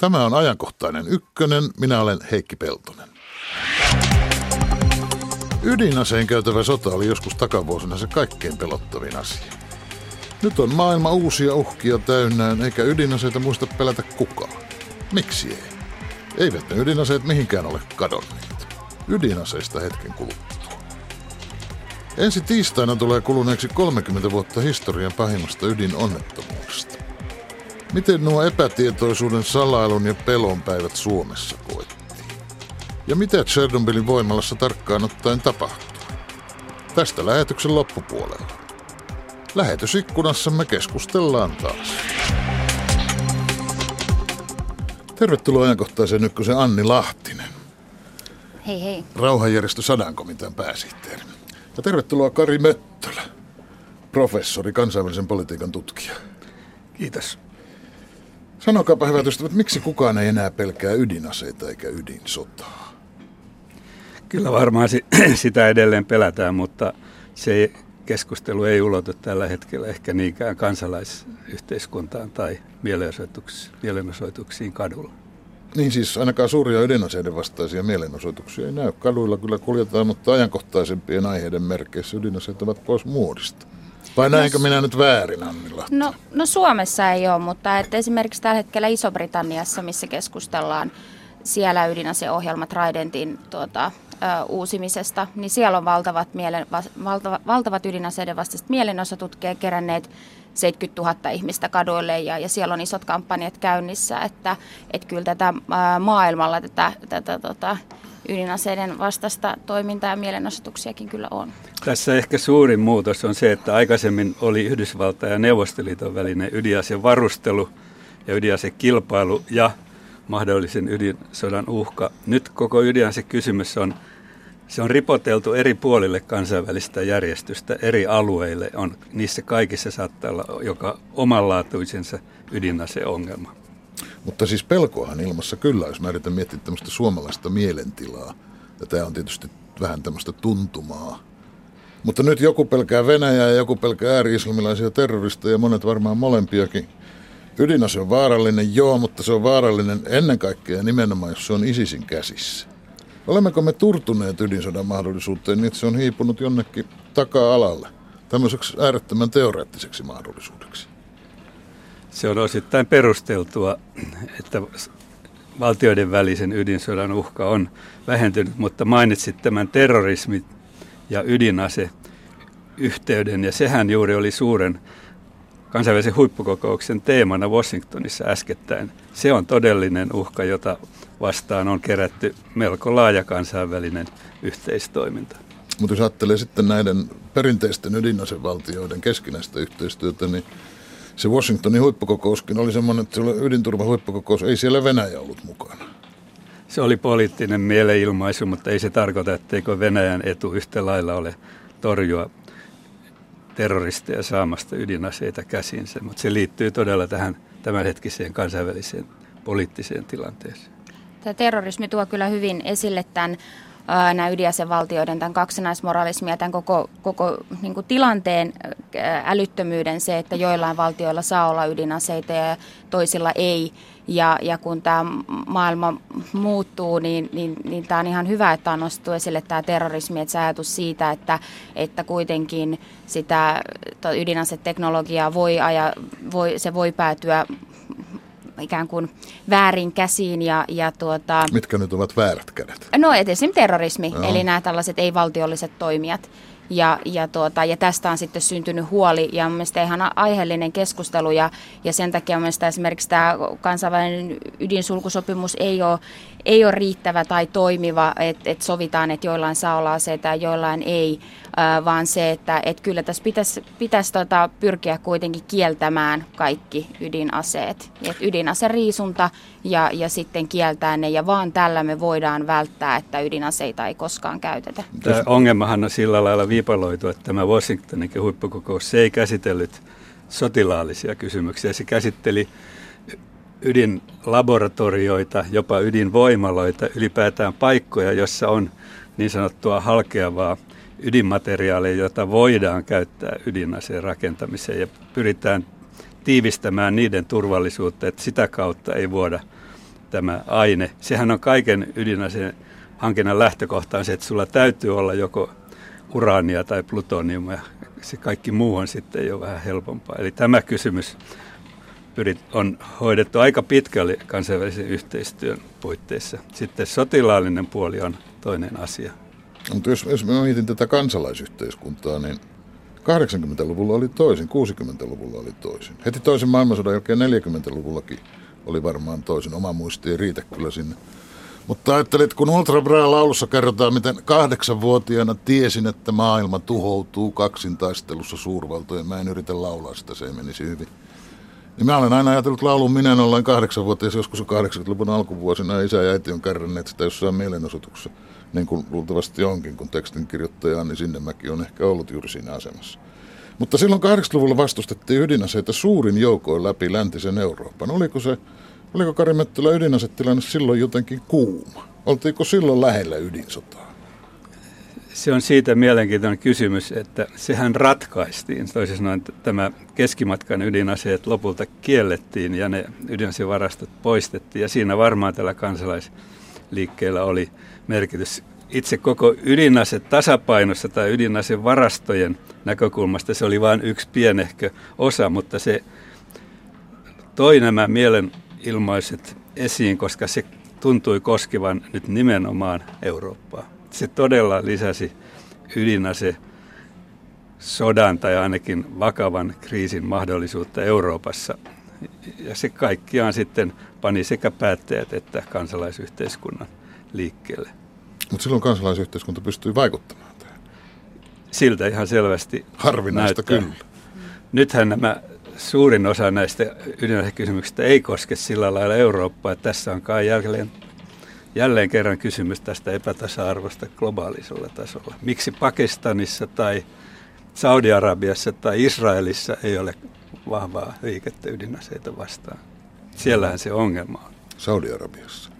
Tämä on ajankohtainen ykkönen. Minä olen Heikki Peltonen. Ydinaseen käytävä sota oli joskus takavuosina se kaikkein pelottavin asia. Nyt on maailma uusia uhkia täynnään, eikä ydinaseita muista pelätä kukaan. Miksi ei? Eivät ne ydinaseet mihinkään ole kadonneet. Ydinaseista hetken kuluttua. Ensi tiistaina tulee kuluneeksi 30 vuotta historian pahimmasta ydinonnettomuudesta. Miten nuo epätietoisuuden, salailun ja pelon päivät Suomessa koettiin? Ja mitä Chernobylin voimalassa tarkkaan ottaen tapahtui? Tästä lähetyksen loppupuolella. Lähetysikkunassamme keskustellaan taas. Tervetuloa ajankohtaiseen ykkösen Anni Lahtinen. Hei hei. Rauhanjärjestö Sadankomitean pääsihteeri. Ja tervetuloa Kari Möttölä, professori, kansainvälisen politiikan tutkija. Kiitos. Sanokaapa hyvät ystävät, miksi kukaan ei enää pelkää ydinaseita eikä ydinsotaa? Kyllä varmaan sitä edelleen pelätään, mutta se keskustelu ei ulotu tällä hetkellä ehkä niinkään kansalaisyhteiskuntaan tai mielenosoituksiin, mielenosoituksiin kadulla. Niin siis ainakaan suuria ydinaseiden vastaisia mielenosoituksia ei näy. Kaduilla kyllä kuljetaan, mutta ajankohtaisempien aiheiden merkeissä ydinaseet ovat pois muodista. Vai näinkö no, minä nyt väärin, Annila? No, no Suomessa ei ole, mutta että esimerkiksi tällä hetkellä Iso-Britanniassa, missä keskustellaan siellä ydinaseohjelma Tridentin tuota, ö, uusimisesta, niin siellä on valtavat, mielen, valtava, valtavat ydinaseiden vastaiset mielenosoitut keränneet 70 000 ihmistä kaduille ja, ja siellä on isot kampanjat käynnissä, että, että kyllä tätä maailmalla tätä, tätä tota, ydinaseiden vastaista toimintaa ja mielenosoituksiakin kyllä on. Tässä ehkä suurin muutos on se, että aikaisemmin oli Yhdysvaltain ja Neuvostoliiton välinen ydinasevarustelu ja ydinasekilpailu ja mahdollisen ydinsodan uhka. Nyt koko ydinasekysymys on se on ripoteltu eri puolille kansainvälistä järjestystä, eri alueille. On, niissä kaikissa saattaa olla joka omanlaatuisensa ydinaseongelma. Mutta siis pelkoahan ilmassa kyllä, jos mä yritän miettiä tämmöistä suomalaista mielentilaa. Ja tämä on tietysti vähän tämmöistä tuntumaa. Mutta nyt joku pelkää Venäjää ja joku pelkää ääri-islamilaisia terroristeja, monet varmaan molempiakin. Ydinase on vaarallinen, joo, mutta se on vaarallinen ennen kaikkea nimenomaan, jos se on ISISin käsissä. Olemmeko me turtuneet ydinsodan mahdollisuuteen niin, että se on hiipunut jonnekin taka-alalle, tämmöiseksi äärettömän teoreettiseksi mahdollisuudeksi? Se on osittain perusteltua, että valtioiden välisen ydinsodan uhka on vähentynyt, mutta mainitsit tämän terrorismi ja ydinase yhteyden, ja sehän juuri oli suuren kansainvälisen huippukokouksen teemana Washingtonissa äskettäin. Se on todellinen uhka, jota vastaan on kerätty melko laaja kansainvälinen yhteistoiminta. Mutta jos ajattelee sitten näiden perinteisten ydinasevaltioiden keskinäistä yhteistyötä, niin se Washingtonin huippukokouskin oli semmoinen, että se oli ydinturvahuippukokous, ei siellä Venäjä ollut mukana. Se oli poliittinen mielenilmaisu, mutta ei se tarkoita, etteikö Venäjän etu yhtä lailla ole torjua terroristeja saamasta ydinaseita käsinsä, mutta se liittyy todella tähän tämänhetkiseen kansainväliseen poliittiseen tilanteeseen. Tämä terrorismi tuo kyllä hyvin esille tämän nämä ydinasevaltioiden tämän kaksinaismoralismin ja tämän koko, koko niin kuin tilanteen älyttömyyden se, että joillain valtioilla saa olla ydinaseita ja toisilla ei. Ja, ja kun tämä maailma muuttuu, niin, niin, niin tämä on ihan hyvä, että on nostettu esille tämä terrorismi, että se ajatus siitä, että, että kuitenkin sitä ydinaseteknologiaa voi, aja, voi, se voi päätyä ikään kuin väärin käsiin. Ja, ja tuota, Mitkä nyt ovat väärät kädet? No esimerkiksi terrorismi, Joo. eli nämä tällaiset ei-valtiolliset toimijat. Ja, ja, tuota, ja tästä on sitten syntynyt huoli ja on mielestäni ihan aiheellinen keskustelu ja, ja sen takia mielestäni esimerkiksi tämä kansainvälinen ydinsulkusopimus ei ole, ei ole riittävä tai toimiva, että et sovitaan, että joillain saa olla aseita ja joillain ei, äh, vaan se, että et kyllä tässä pitäisi pitäisi tota pyrkiä kuitenkin kieltämään kaikki ydinaseet. Et ydinaseriisunta ja, ja sitten kieltää ne ja vaan tällä me voidaan välttää, että ydinaseita ei koskaan käytetä. Tämä ongelmahan on sillä lailla viipaloitu, että tämä Washingtonin huippukokous se ei käsitellyt sotilaallisia kysymyksiä. Se käsitteli ydinlaboratorioita, jopa ydinvoimaloita, ylipäätään paikkoja, jossa on niin sanottua halkeavaa ydinmateriaalia, jota voidaan käyttää ydinaseen rakentamiseen ja pyritään tiivistämään niiden turvallisuutta, että sitä kautta ei voida tämä aine. Sehän on kaiken ydinaseen hankinnan lähtökohta on se, että sulla täytyy olla joko uraania tai plutoniumia. Se kaikki muu on sitten jo vähän helpompaa. Eli tämä kysymys on hoidettu aika pitkälle kansainvälisen yhteistyön puitteissa. Sitten sotilaallinen puoli on toinen asia. Mutta jos, jos mä mietin tätä kansalaisyhteiskuntaa, niin 80-luvulla oli toisin, 60-luvulla oli toisin. Heti toisen maailmansodan jälkeen 40-luvullakin oli varmaan toisin. Oma muisti ei riitä kyllä sinne. Mutta ajattelit, kun Ultra Bra laulussa kerrotaan, miten kahdeksanvuotiaana tiesin, että maailma tuhoutuu kaksintaistelussa suurvaltojen. Mä en yritä laulaa sitä, se ei menisi hyvin. Niin mä olen aina ajatellut laulun minä ollaan kahdeksanvuotias, joskus 80-luvun alkuvuosina isä ja äiti on kärränneet sitä jossain mielenosoituksessa niin kuin luultavasti onkin, kun tekstin kirjoittaja Anni Sinnemäki on ehkä ollut juuri siinä asemassa. Mutta silloin 80-luvulla vastustettiin ydinaseita suurin joukoin läpi läntisen Euroopan. Oliko se, oliko Kari Mettälä ydinasetilanne silloin jotenkin kuuma? Oltiinko silloin lähellä ydinsotaa? Se on siitä mielenkiintoinen kysymys, että sehän ratkaistiin. Toisin sanoen tämä keskimatkan ydinaseet lopulta kiellettiin ja ne ydinasevarastot poistettiin. Ja siinä varmaan tällä kansalaisliikkeellä oli merkitys. Itse koko ydinase tasapainossa tai ydinase varastojen näkökulmasta se oli vain yksi pienehkö osa, mutta se toi nämä mielenilmaiset esiin, koska se tuntui koskevan nyt nimenomaan Eurooppaa. Se todella lisäsi ydinase sodan tai ainakin vakavan kriisin mahdollisuutta Euroopassa. Ja se kaikkiaan sitten pani sekä päättäjät että kansalaisyhteiskunnan liikkeelle. Mutta silloin kansalaisyhteiskunta pystyy vaikuttamaan tähän. Siltä ihan selvästi Harvinaista näyttää. kyllä. Nythän nämä suurin osa näistä ydinasekysymyksistä ei koske sillä lailla Eurooppaa. Että tässä on kai jälleen, jälleen kerran kysymys tästä epätasa-arvosta globaalisella tasolla. Miksi Pakistanissa tai Saudi-Arabiassa tai Israelissa ei ole vahvaa liikettä ydinaseita vastaan? Siellähän se ongelma on. Saudi-Arabiassa.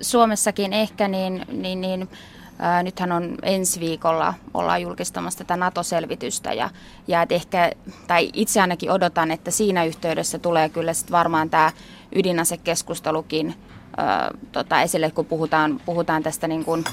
Suomessakin ehkä, niin, niin, niin ää, nythän on ensi viikolla ollaan julkistamassa tätä NATO-selvitystä ja, ja et ehkä, tai itse ainakin odotan, että siinä yhteydessä tulee kyllä sit varmaan tämä ydinasekeskustelukin tota, esille, kun puhutaan, puhutaan tästä niin kuin,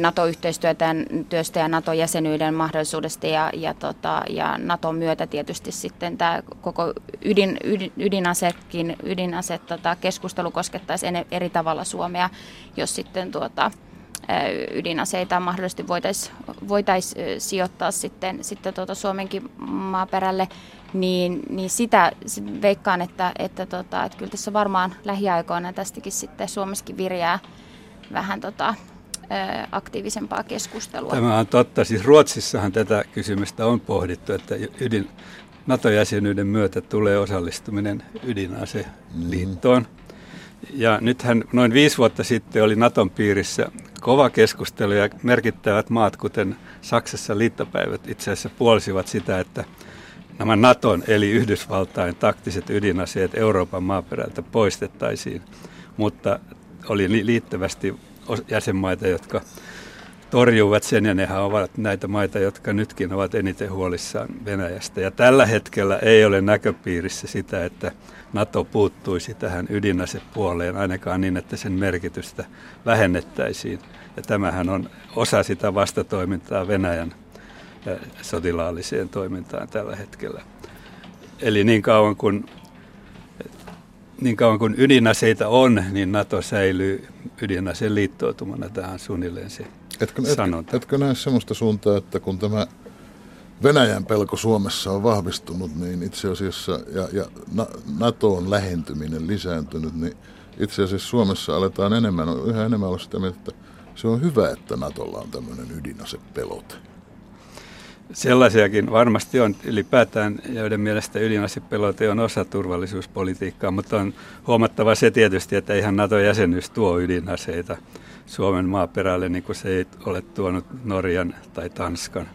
NATO-yhteistyöstä ja NATO-jäsenyyden mahdollisuudesta ja, ja, tota, ja NATOn myötä tietysti sitten tämä koko ydin, ydin, ydinasekin, ydinase tota, keskustelu koskettaisi eri tavalla Suomea, jos sitten tuota, ydinaseita mahdollisesti voitaisiin voitais sijoittaa sitten, sitten tuota Suomenkin maaperälle, niin, niin sitä veikkaan, että, että, tota, että kyllä tässä varmaan lähiaikoina tästäkin sitten Suomessakin virjää vähän tota, aktiivisempaa keskustelua. Tämä on totta. Siis Ruotsissahan tätä kysymystä on pohdittu, että ydin, NATO-jäsenyyden myötä tulee osallistuminen ydinaseliittoon. Ja nythän noin viisi vuotta sitten oli Naton piirissä kova keskustelu ja merkittävät maat, kuten Saksassa liittopäivät, itse asiassa puolsivat sitä, että nämä Naton eli Yhdysvaltain taktiset ydinaseet Euroopan maaperältä poistettaisiin. Mutta oli liittävästi jäsenmaita, jotka torjuvat sen, ja nehän ovat näitä maita, jotka nytkin ovat eniten huolissaan Venäjästä. Ja tällä hetkellä ei ole näköpiirissä sitä, että NATO puuttuisi tähän ydinasepuoleen, ainakaan niin, että sen merkitystä vähennettäisiin. Ja tämähän on osa sitä vastatoimintaa Venäjän sotilaalliseen toimintaan tällä hetkellä. Eli niin kauan kuin niin kauan kuin ydinaseita on, niin NATO säilyy ydinaseen liittoutumana. tähän suunnilleen se etkö, sanonta. Etkö näe sellaista suuntaa, että kun tämä Venäjän pelko Suomessa on vahvistunut, niin itse asiassa, ja, ja NATOon lähentyminen lisääntynyt, niin itse asiassa Suomessa aletaan enemmän, yhä enemmän olla sitä mieltä, että se on hyvä, että NATOlla on tämmöinen ydinasepelote. Sellaisiakin varmasti on ylipäätään, joiden mielestä ydinasepelote on osa turvallisuuspolitiikkaa, mutta on huomattava se tietysti, että ihan NATO-jäsenyys tuo ydinaseita Suomen maaperälle, niin kuin se ei ole tuonut Norjan tai Tanskan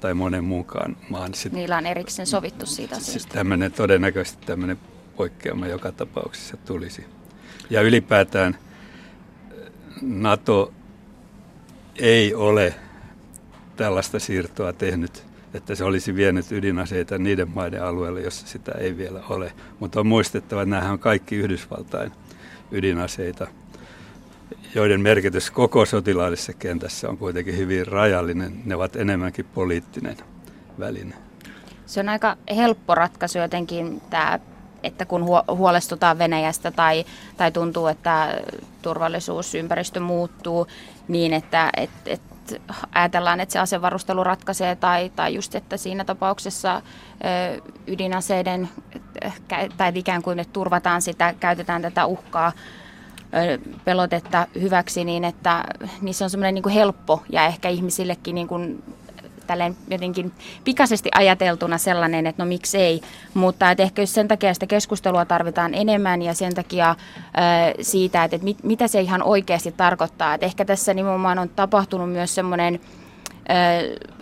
tai monen muunkaan maan. Sitten, Niillä on erikseen sovittu siitä asiasta. Siis tämmöinen, todennäköisesti tämmöinen poikkeama joka tapauksessa tulisi. Ja ylipäätään NATO ei ole tällaista siirtoa tehnyt että se olisi vienyt ydinaseita niiden maiden alueelle, jossa sitä ei vielä ole. Mutta on muistettava, että nämähän on kaikki Yhdysvaltain ydinaseita, joiden merkitys koko sotilaallisessa kentässä on kuitenkin hyvin rajallinen. Ne ovat enemmänkin poliittinen väline. Se on aika helppo ratkaisu jotenkin tämä että kun huolestutaan Venäjästä tai, tai tuntuu, että turvallisuusympäristö muuttuu niin, että et, et ajatellaan, että se asevarustelu ratkaisee tai, tai just, että siinä tapauksessa ö, ydinaseiden tai ikään kuin, että turvataan sitä, käytetään tätä uhkaa pelotetta hyväksi, niin että niissä on semmoinen niin helppo ja ehkä ihmisillekin niin kuin tälleen jotenkin pikaisesti ajateltuna sellainen, että no miksei, mutta että ehkä sen takia sitä keskustelua tarvitaan enemmän ja sen takia siitä, että, että mit, mitä se ihan oikeasti tarkoittaa. Että ehkä tässä nimenomaan on tapahtunut myös semmoinen, äh,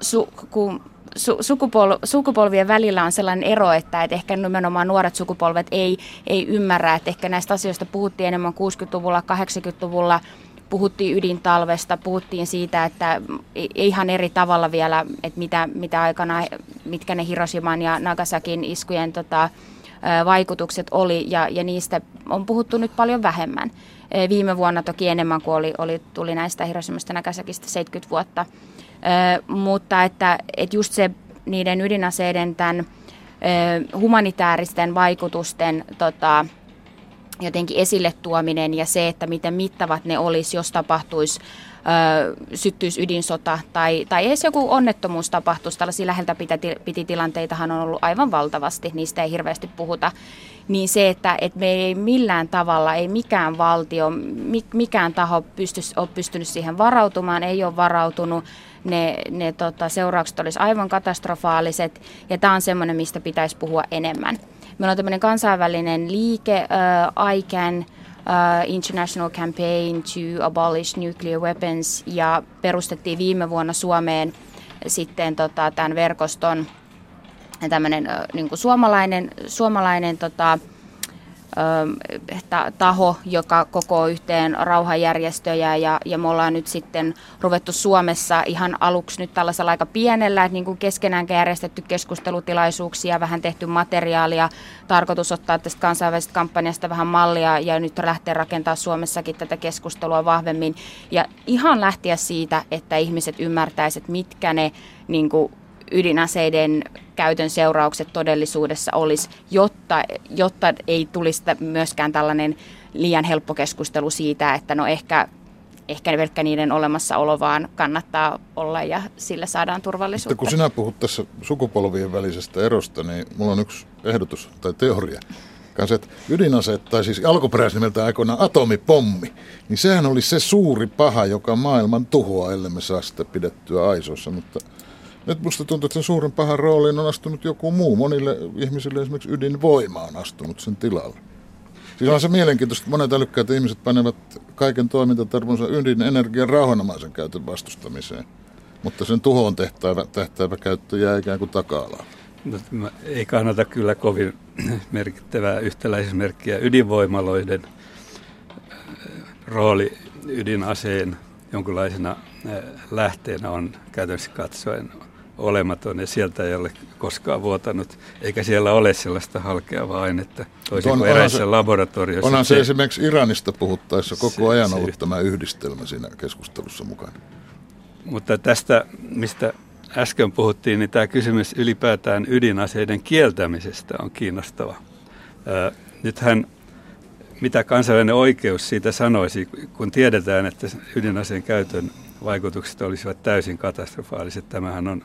su, kun su, sukupol, sukupolvien välillä on sellainen ero, että, että ehkä nimenomaan nuoret sukupolvet ei, ei ymmärrä, että ehkä näistä asioista puhuttiin enemmän 60-luvulla, 80-luvulla, puhuttiin ydintalvesta, puhuttiin siitä, että ihan eri tavalla vielä, että mitä, mitä aikana, mitkä ne Hiroshiman ja Nagasakin iskujen tota, vaikutukset oli, ja, ja niistä on puhuttu nyt paljon vähemmän. Viime vuonna toki enemmän kuin oli, oli, tuli näistä Hiroshimasta Nagasakista 70 vuotta. Mutta että, että just se niiden ydinaseiden tämän humanitaaristen vaikutusten tota, jotenkin esille tuominen ja se, että miten mittavat ne olisi, jos tapahtuisi syttyisi ydinsota tai, tai edes joku onnettomuus tapahtuisi. Tällaisia läheltä piti, tilanteitahan on ollut aivan valtavasti, niistä ei hirveästi puhuta. Niin se, että, että me ei millään tavalla, ei mikään valtio, mikään taho pystys, ole pystynyt siihen varautumaan, ei ole varautunut. Ne, ne tota, seuraukset olisi aivan katastrofaaliset ja tämä on semmoinen, mistä pitäisi puhua enemmän. Meillä on tämmöinen kansainvälinen liike, uh, ICAN, uh, International Campaign to Abolish Nuclear Weapons, ja perustettiin viime vuonna Suomeen sitten tota, tämän verkoston tämmöinen niin suomalainen, suomalainen tota, taho, joka koko yhteen rauhanjärjestöjä ja, ja me ollaan nyt sitten ruvettu Suomessa ihan aluksi nyt tällaisella aika pienellä, että niin kuin keskenään järjestetty keskustelutilaisuuksia, vähän tehty materiaalia, tarkoitus ottaa tästä kansainvälisestä kampanjasta vähän mallia ja nyt lähteä rakentamaan Suomessakin tätä keskustelua vahvemmin. Ja ihan lähteä siitä, että ihmiset ymmärtäisivät, mitkä ne niin kuin ydinaseiden käytön seuraukset todellisuudessa olisi, jotta, jotta ei tulisi myöskään tällainen liian helppo keskustelu siitä, että no ehkä, ehkä pelkkä niiden olemassaolo vaan kannattaa olla ja sillä saadaan turvallisuutta. Mutta kun sinä puhut tässä sukupolvien välisestä erosta, niin mulla on yksi ehdotus tai teoria. Kanssa, että ydinaseet, tai siis alkuperäisnimeltä aikoinaan atomipommi, niin sehän oli se suuri paha, joka maailman tuhoaa, ellei me saa sitä pidettyä aisoissa, mutta nyt musta tuntuu, että sen suuren pahan rooliin on astunut joku muu. Monille ihmisille esimerkiksi ydinvoima on astunut sen tilalle. Siis on se mielenkiintoista, että monet älykkäät ihmiset panevat kaiken toimintatarvonsa ydinenergian rauhanomaisen käytön vastustamiseen. Mutta sen tuhoon tehtävä, tehtävä käyttö jää ikään kuin taka-alaan. No, ei kannata kyllä kovin merkittävää yhtäläismerkkiä ydinvoimaloiden äh, rooli ydinaseen jonkinlaisena äh, lähteenä on käytännössä katsoen olematon ja sieltä ei ole koskaan vuotanut, eikä siellä ole sellaista halkeavaa ainetta, toisin on, kuin eräissä se, laboratorioissa. Onhan se, se esimerkiksi Iranista puhuttaessa koko se, ajan se, ollut tämä yhdistelmä siinä keskustelussa mukana. Mutta tästä, mistä äsken puhuttiin, niin tämä kysymys ylipäätään ydinaseiden kieltämisestä on kiinnostava. Nythän mitä kansainvälinen oikeus siitä sanoisi, kun tiedetään, että ydinaseen käytön vaikutukset olisivat täysin katastrofaaliset. Tämähän on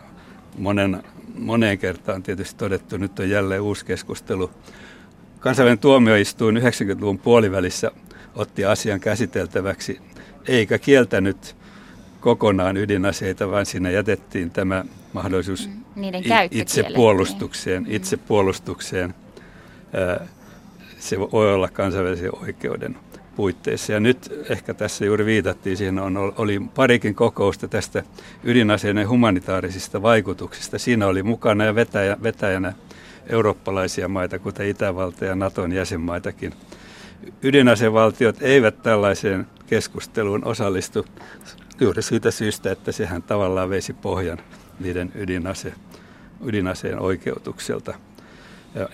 monen, moneen kertaan tietysti todettu. Nyt on jälleen uusi keskustelu. Kansainvälinen tuomioistuin 90-luvun puolivälissä otti asian käsiteltäväksi, eikä kieltänyt kokonaan ydinaseita, vaan siinä jätettiin tämä mahdollisuus mm, Niiden itsepuolustukseen. itsepuolustukseen. Se voi olla kansainvälisen oikeuden puitteissa. Ja nyt ehkä tässä juuri viitattiin siihen, on, oli parikin kokousta tästä ydinaseiden humanitaarisista vaikutuksista. Siinä oli mukana ja vetäjä, vetäjänä eurooppalaisia maita, kuten Itävalta ja Naton jäsenmaitakin. Ydinasevaltiot eivät tällaiseen keskusteluun osallistu juuri siitä syystä, että sehän tavallaan veisi pohjan niiden ydinase, ydinaseen oikeutukselta.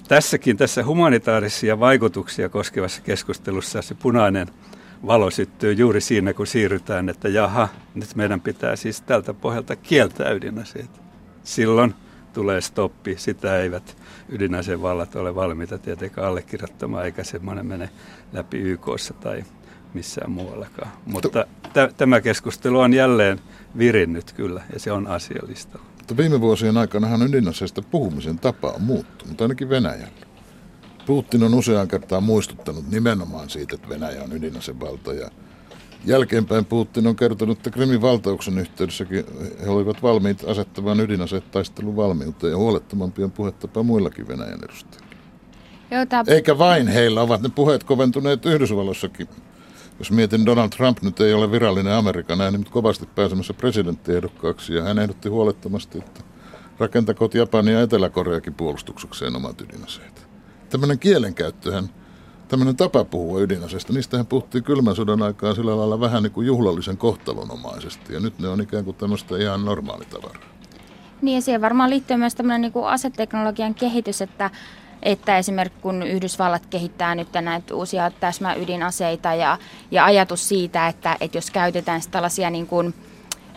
Tässäkin, tässä humanitaarisia vaikutuksia koskevassa keskustelussa se punainen valo syttyy juuri siinä, kun siirrytään, että jaha, nyt meidän pitää siis tältä pohjalta kieltää ydinaseet. Silloin tulee stoppi, sitä eivät ydinaseen vallat ole valmiita tietenkään allekirjoittamaan, eikä semmoinen mene läpi YKssa tai missään muuallakaan. Mutta t- tämä keskustelu on jälleen virinnyt kyllä, ja se on asiallista. Mutta viime vuosien aikana ydinaseista puhumisen tapa on muuttunut, ainakin Venäjällä. Putin on useaan kertaan muistuttanut nimenomaan siitä, että Venäjä on ydinasevalta ja Jälkeenpäin Putin on kertonut, että Krimin valtauksen yhteydessäkin he olivat valmiit asettamaan ydinaseet taistelun valmiuteen ja huolettomampia on puhetapa muillakin Venäjän edustajilla. Jota... Eikä vain heillä, ovat ne puheet koventuneet Yhdysvalloissakin. Jos mietin, Donald Trump nyt ei ole virallinen Amerikan ääni, mutta kovasti pääsemässä presidenttiehdokkaaksi ja hän ehdotti huolettomasti, että rakentakoot Japani ja Etelä-Koreakin puolustuksekseen omat ydinaseet. Tämmöinen kielenkäyttöhän tämmöinen tapa puhua ydinaseista, niistähän puhuttiin kylmän sodan aikaa sillä lailla vähän niin kuin juhlallisen kohtalonomaisesti. Ja nyt ne on ikään kuin tämmöistä ihan normaalitavaraa. Niin ja siihen varmaan liittyy myös tämmöinen niin kuin aseteknologian kehitys, että että esimerkiksi kun Yhdysvallat kehittää nyt näitä uusia täsmäydinaseita ja, ja ajatus siitä, että, että jos käytetään tällaisia niin kuin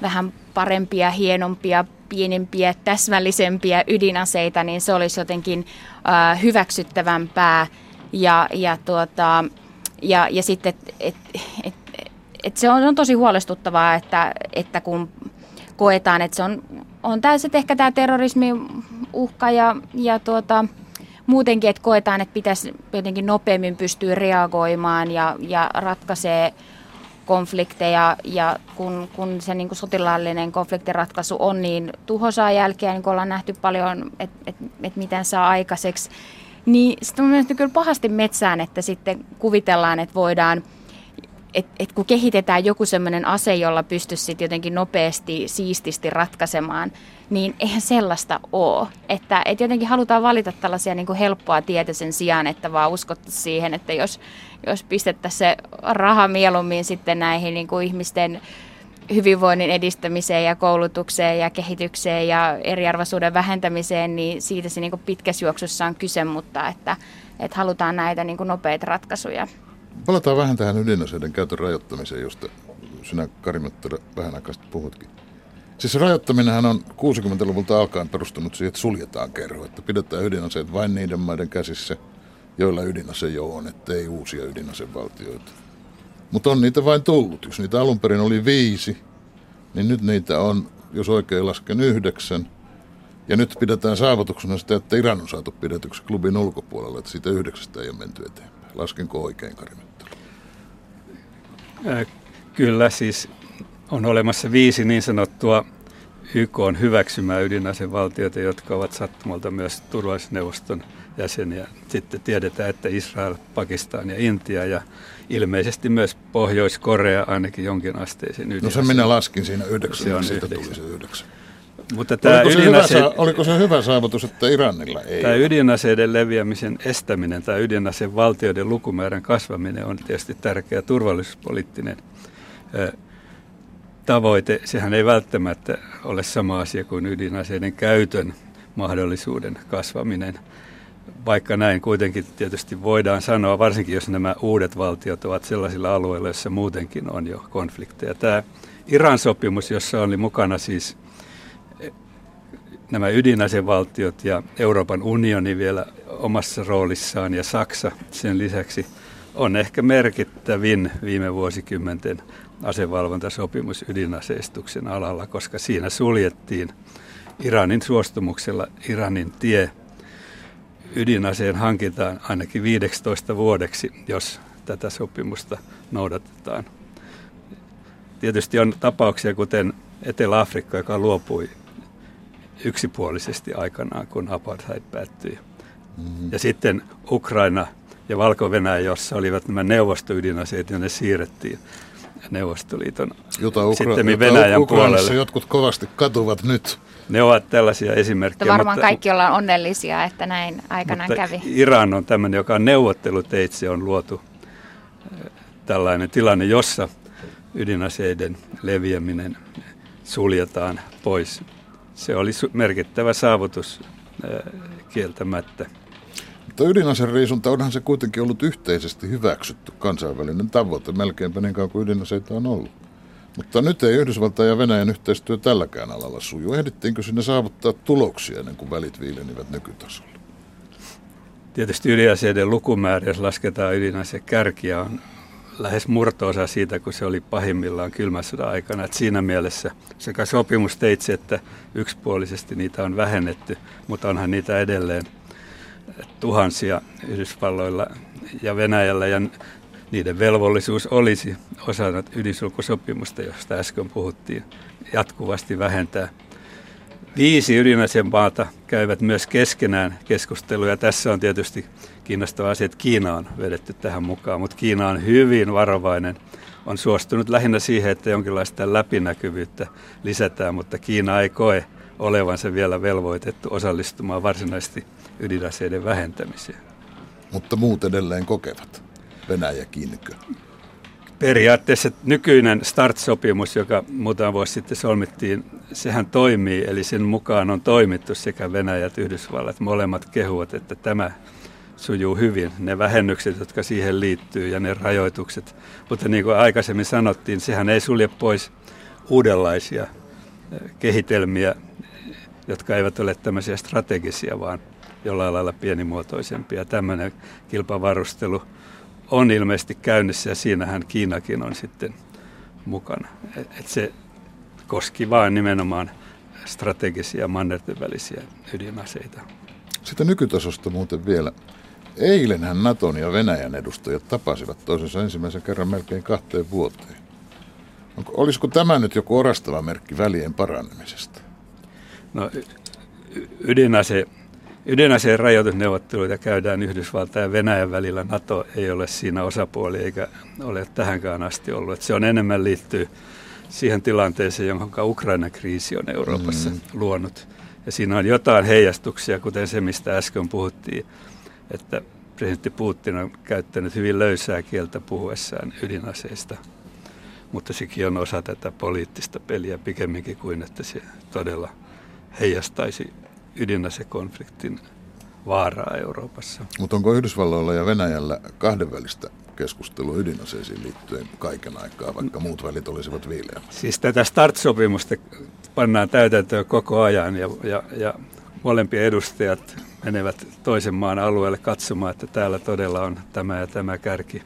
vähän parempia, hienompia, pienempiä, täsmällisempiä ydinaseita, niin se olisi jotenkin äh, hyväksyttävämpää. Ja, ja, tuota, ja, ja sitten, että et, et, et se on, on tosi huolestuttavaa, että, että kun koetaan, että se on, on tämä ehkä tämä terrorismi uhka ja, ja tuota, muutenkin, että koetaan, että pitäisi jotenkin nopeammin pystyä reagoimaan ja, ja ratkaisee konflikteja. Ja kun, kun se niin kuin sotilaallinen konfliktiratkaisu on niin tuhosaa jälkeä, niin kuin ollaan nähty paljon, että et, et miten saa aikaiseksi, niin sitten on kyllä pahasti metsään, että sitten kuvitellaan, että voidaan, että et kun kehitetään joku sellainen ase, jolla pystyisi jotenkin nopeasti, siististi ratkaisemaan, niin eihän sellaista ole. Että et jotenkin halutaan valita tällaisia niin kuin helppoa tietä sen sijaan, että vaan uskottaisiin siihen, että jos, jos pistettäisiin se raha mieluummin sitten näihin niin kuin ihmisten hyvinvoinnin edistämiseen ja koulutukseen ja kehitykseen ja eriarvoisuuden vähentämiseen, niin siitä se niin pitkässä juoksussa on kyse, mutta että, että halutaan näitä niin nopeita ratkaisuja. Palataan vähän tähän ydinaseiden käytön rajoittamiseen, josta sinä Kari vähän aikaa puhutkin. Siis rajoittaminenhan on 60-luvulta alkaen perustunut siihen, että suljetaan kerho, että pidetään ydinaseet vain niiden maiden käsissä, joilla ydinase jo on, että ei uusia ydinasevaltioita. Mutta on niitä vain tullut. Jos niitä alun perin oli viisi, niin nyt niitä on, jos oikein lasken, yhdeksän. Ja nyt pidetään saavutuksena sitä, että Iran on saatu pidetyksi klubin ulkopuolella, että siitä yhdeksästä ei ole menty eteenpäin. Laskenko oikein, Kari äh, Kyllä, siis on olemassa viisi niin sanottua YK on hyväksymää ydinasevaltiota, jotka ovat sattumalta myös turvallisuusneuvoston jäseniä. Sitten tiedetään, että Israel, Pakistan ja Intia ja ilmeisesti myös Pohjois-Korea ainakin jonkin asteisen ydinaseen. No se minä laskin siinä yhdeksän, se on siitä yhdeksän. tuli se yhdeksän. Mutta tämä oliko, ydinase... se hyvä, oliko se hyvä saavutus, että Iranilla ei Tämä ydinaseiden leviämisen estäminen tai ydinaseen valtioiden lukumäärän kasvaminen on tietysti tärkeä turvallisuuspoliittinen tavoite. Sehän ei välttämättä ole sama asia kuin ydinaseiden käytön mahdollisuuden kasvaminen vaikka näin kuitenkin tietysti voidaan sanoa, varsinkin jos nämä uudet valtiot ovat sellaisilla alueilla, joissa muutenkin on jo konflikteja. Tämä Iran-sopimus, jossa oli mukana siis nämä ydinasevaltiot ja Euroopan unioni vielä omassa roolissaan ja Saksa sen lisäksi, on ehkä merkittävin viime vuosikymmenten asevalvontasopimus ydinaseistuksen alalla, koska siinä suljettiin Iranin suostumuksella Iranin tie ydinaseen hankitaan ainakin 15 vuodeksi, jos tätä sopimusta noudatetaan. Tietysti on tapauksia, kuten Etelä-Afrikka, joka luopui yksipuolisesti aikanaan, kun apartheid päättyi. Mm-hmm. Ja sitten Ukraina ja Valko-Venäjä, jossa olivat nämä neuvostoydinaseet, ja ne siirrettiin Neuvostoliiton jota Ukra- sitten Venäjän jota puolelle. jotkut kovasti katuvat nyt. Ne ovat tällaisia esimerkkejä. Mutta varmaan mutta, kaikki ollaan onnellisia, että näin aikanaan mutta kävi. Iran on tämmöinen, joka on neuvotteluteitse on luotu tällainen tilanne, jossa ydinaseiden leviäminen suljetaan pois se oli merkittävä saavutus kieltämättä. Mutta ydinaseriisunta onhan se kuitenkin ollut yhteisesti hyväksytty kansainvälinen tavoite, melkeinpä niin kauan kuin ydinaseita on ollut. Mutta nyt ei Yhdysvaltain ja Venäjän yhteistyö tälläkään alalla suju. Ehdittiinkö sinne saavuttaa tuloksia ennen kuin välit viilenivät nykytasolla? Tietysti ydinaseiden lukumäärä, jos lasketaan ydinase kärkiä, on lähes murtoosa siitä, kun se oli pahimmillaan kylmän sodan aikana. Et siinä mielessä sekä sopimusteitse että yksipuolisesti niitä on vähennetty, mutta onhan niitä edelleen tuhansia Yhdysvalloilla ja Venäjällä ja niiden velvollisuus olisi osana ydinsulkusopimusta, josta äsken puhuttiin, jatkuvasti vähentää. Viisi ydinasemaata käyvät myös keskenään keskusteluja. Tässä on tietysti kiinnostava asia, että Kiina on vedetty tähän mukaan, mutta Kiina on hyvin varovainen. On suostunut lähinnä siihen, että jonkinlaista läpinäkyvyyttä lisätään, mutta Kiina ei koe olevansa vielä velvoitettu osallistumaan varsinaisesti ydinaseiden vähentämiseen. Mutta muut edelleen kokevat. Venäjä kiinnikö? Periaatteessa nykyinen START-sopimus, joka muutama vuosi sitten solmittiin, sehän toimii, eli sen mukaan on toimittu sekä Venäjä että Yhdysvallat. Molemmat kehuvat, että tämä sujuu hyvin, ne vähennykset, jotka siihen liittyy ja ne rajoitukset. Mutta niin kuin aikaisemmin sanottiin, sehän ei sulje pois uudenlaisia eh, kehitelmiä, jotka eivät ole tämmöisiä strategisia, vaan jollain lailla pienimuotoisempia. Tämmöinen kilpavarustelu on ilmeisesti käynnissä ja siinähän Kiinakin on sitten mukana. Et, se koski vain nimenomaan strategisia mannerten välisiä ydinaseita. Sitten nykytasosta muuten vielä. Eilenhän Naton ja Venäjän edustajat tapasivat toisensa ensimmäisen kerran melkein kahteen vuoteen. Onko, olisiko tämä nyt joku orastava merkki välien paranemisesta? No ydinase Ydinaseen rajoitusneuvotteluita käydään Yhdysvaltain ja Venäjän välillä. NATO ei ole siinä osapuoli eikä ole tähänkään asti ollut. Että se on enemmän liittyy siihen tilanteeseen, jonka Ukrainan kriisi on Euroopassa mm. luonut. Ja siinä on jotain heijastuksia, kuten se, mistä äsken puhuttiin, että presidentti Putin on käyttänyt hyvin löysää kieltä puhuessaan ydinaseista. Mutta sekin on osa tätä poliittista peliä pikemminkin kuin, että se todella heijastaisi ydinasekonfliktin vaaraa Euroopassa. Mutta onko Yhdysvalloilla ja Venäjällä kahdenvälistä keskustelua ydinaseisiin liittyen kaiken aikaa, vaikka muut välit olisivat viileä? Siis tätä START-sopimusta pannaan täytäntöön koko ajan ja, ja, ja molempien edustajat menevät toisen maan alueelle katsomaan, että täällä todella on tämä ja tämä kärki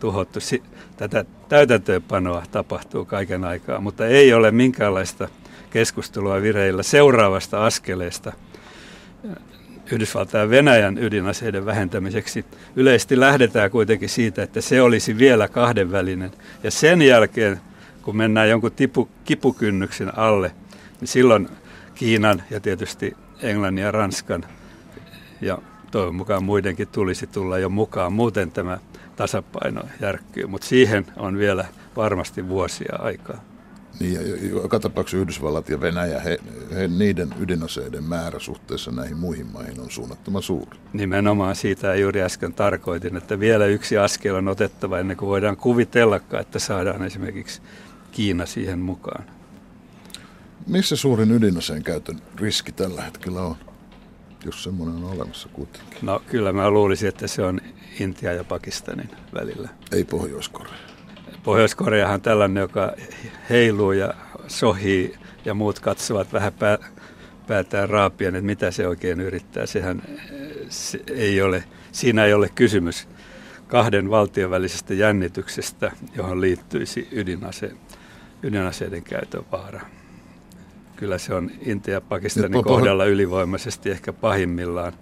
tuhottu. Tätä täytäntöönpanoa tapahtuu kaiken aikaa, mutta ei ole minkäänlaista keskustelua vireillä seuraavasta askeleesta – Yhdysvaltain Venäjän ydinaseiden vähentämiseksi. Yleisesti lähdetään kuitenkin siitä, että se olisi vielä kahdenvälinen. Ja sen jälkeen, kun mennään jonkun tipu, kipukynnyksen alle, niin silloin Kiinan ja tietysti Englannin ja Ranskan ja toivon mukaan muidenkin tulisi tulla jo mukaan. Muuten tämä tasapaino järkkyy, mutta siihen on vielä varmasti vuosia aikaa. Niin, ja joka tapauksessa Yhdysvallat ja Venäjä, he, he, niiden ydinaseiden määrä suhteessa näihin muihin maihin on suunnattoman suuri. Nimenomaan siitä juuri äsken tarkoitin, että vielä yksi askel on otettava ennen kuin voidaan kuvitellakaan, että saadaan esimerkiksi Kiina siihen mukaan. Missä suurin ydinaseen käytön riski tällä hetkellä on, jos semmoinen on olemassa kuitenkin? No kyllä mä luulisin, että se on Intia ja Pakistanin välillä. Ei Pohjois-Korea. Pohjois-Koreahan tällainen, joka heiluu ja sohii ja muut katsovat vähän pää, päätään raapien, että mitä se oikein yrittää. Sehän se ei ole, siinä ei ole kysymys kahden valtion välisestä jännityksestä, johon liittyisi ydinase, ydinaseiden käytön vaara. Kyllä se on Intia ja Pakistanin kohdalla ylivoimaisesti ehkä pahimmillaan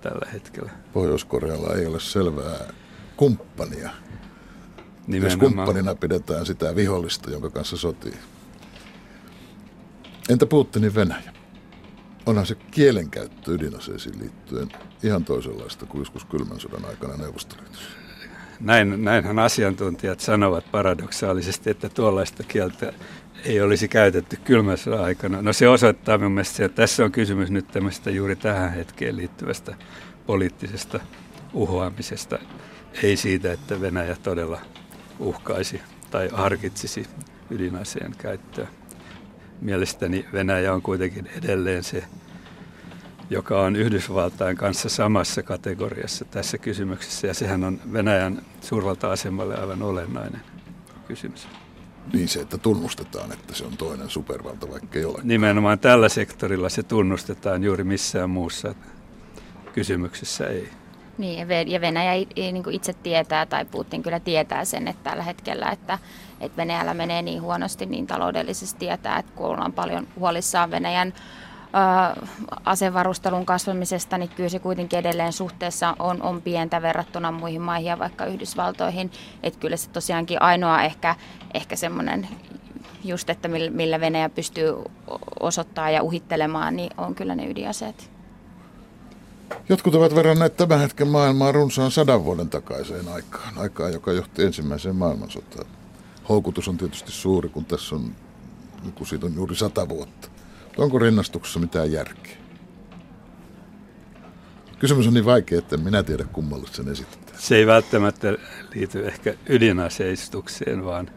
tällä hetkellä. Pohjois-Korealla ei ole selvää kumppania Nimenomaan. Jos kumppanina pidetään sitä vihollista, jonka kanssa sotii. Entä Putinin Venäjä? Onhan se kielenkäyttö ydinaseisiin liittyen ihan toisenlaista kuin joskus kylmän sodan aikana Neuvostoliitossa. Näin, näinhän asiantuntijat sanovat paradoksaalisesti, että tuollaista kieltä ei olisi käytetty kylmän sodan aikana. No se osoittaa minun mielestä, että tässä on kysymys nyt tämmöistä juuri tähän hetkeen liittyvästä poliittisesta uhoamisesta. Ei siitä, että Venäjä todella uhkaisi tai harkitsisi ydinaseen käyttöä. mielestäni Venäjä on kuitenkin edelleen se, joka on Yhdysvaltain kanssa samassa kategoriassa tässä kysymyksessä. Ja sehän on Venäjän suurvalta-asemalle aivan olennainen kysymys. Niin se, että tunnustetaan, että se on toinen supervalta, vaikka ei ole. Nimenomaan tällä sektorilla se tunnustetaan, juuri missään muussa kysymyksessä ei. Niin, ja Venäjä ei, ei niin itse tietää, tai Putin kyllä tietää sen, että tällä hetkellä, että, että Venäjällä menee niin huonosti niin taloudellisesti, tietää, että kun ollaan paljon huolissaan Venäjän asevarustelun kasvamisesta, niin kyllä se kuitenkin edelleen suhteessa on, on pientä verrattuna muihin maihin ja vaikka Yhdysvaltoihin. Että kyllä se tosiaankin ainoa ehkä, ehkä semmoinen just, että millä Venäjä pystyy osoittamaan ja uhittelemaan, niin on kyllä ne ydinaseet. Jotkut ovat verranneet tämän hetken maailmaa runsaan sadan vuoden takaiseen aikaan, aikaan, joka johti ensimmäiseen maailmansotaan. Houkutus on tietysti suuri, kun tässä on, kun siitä on juuri sata vuotta. Onko rinnastuksessa mitään järkeä? Kysymys on niin vaikea, että minä tiedä kummalle sen esittää. Se ei välttämättä liity ehkä ydinaseistukseen, vaan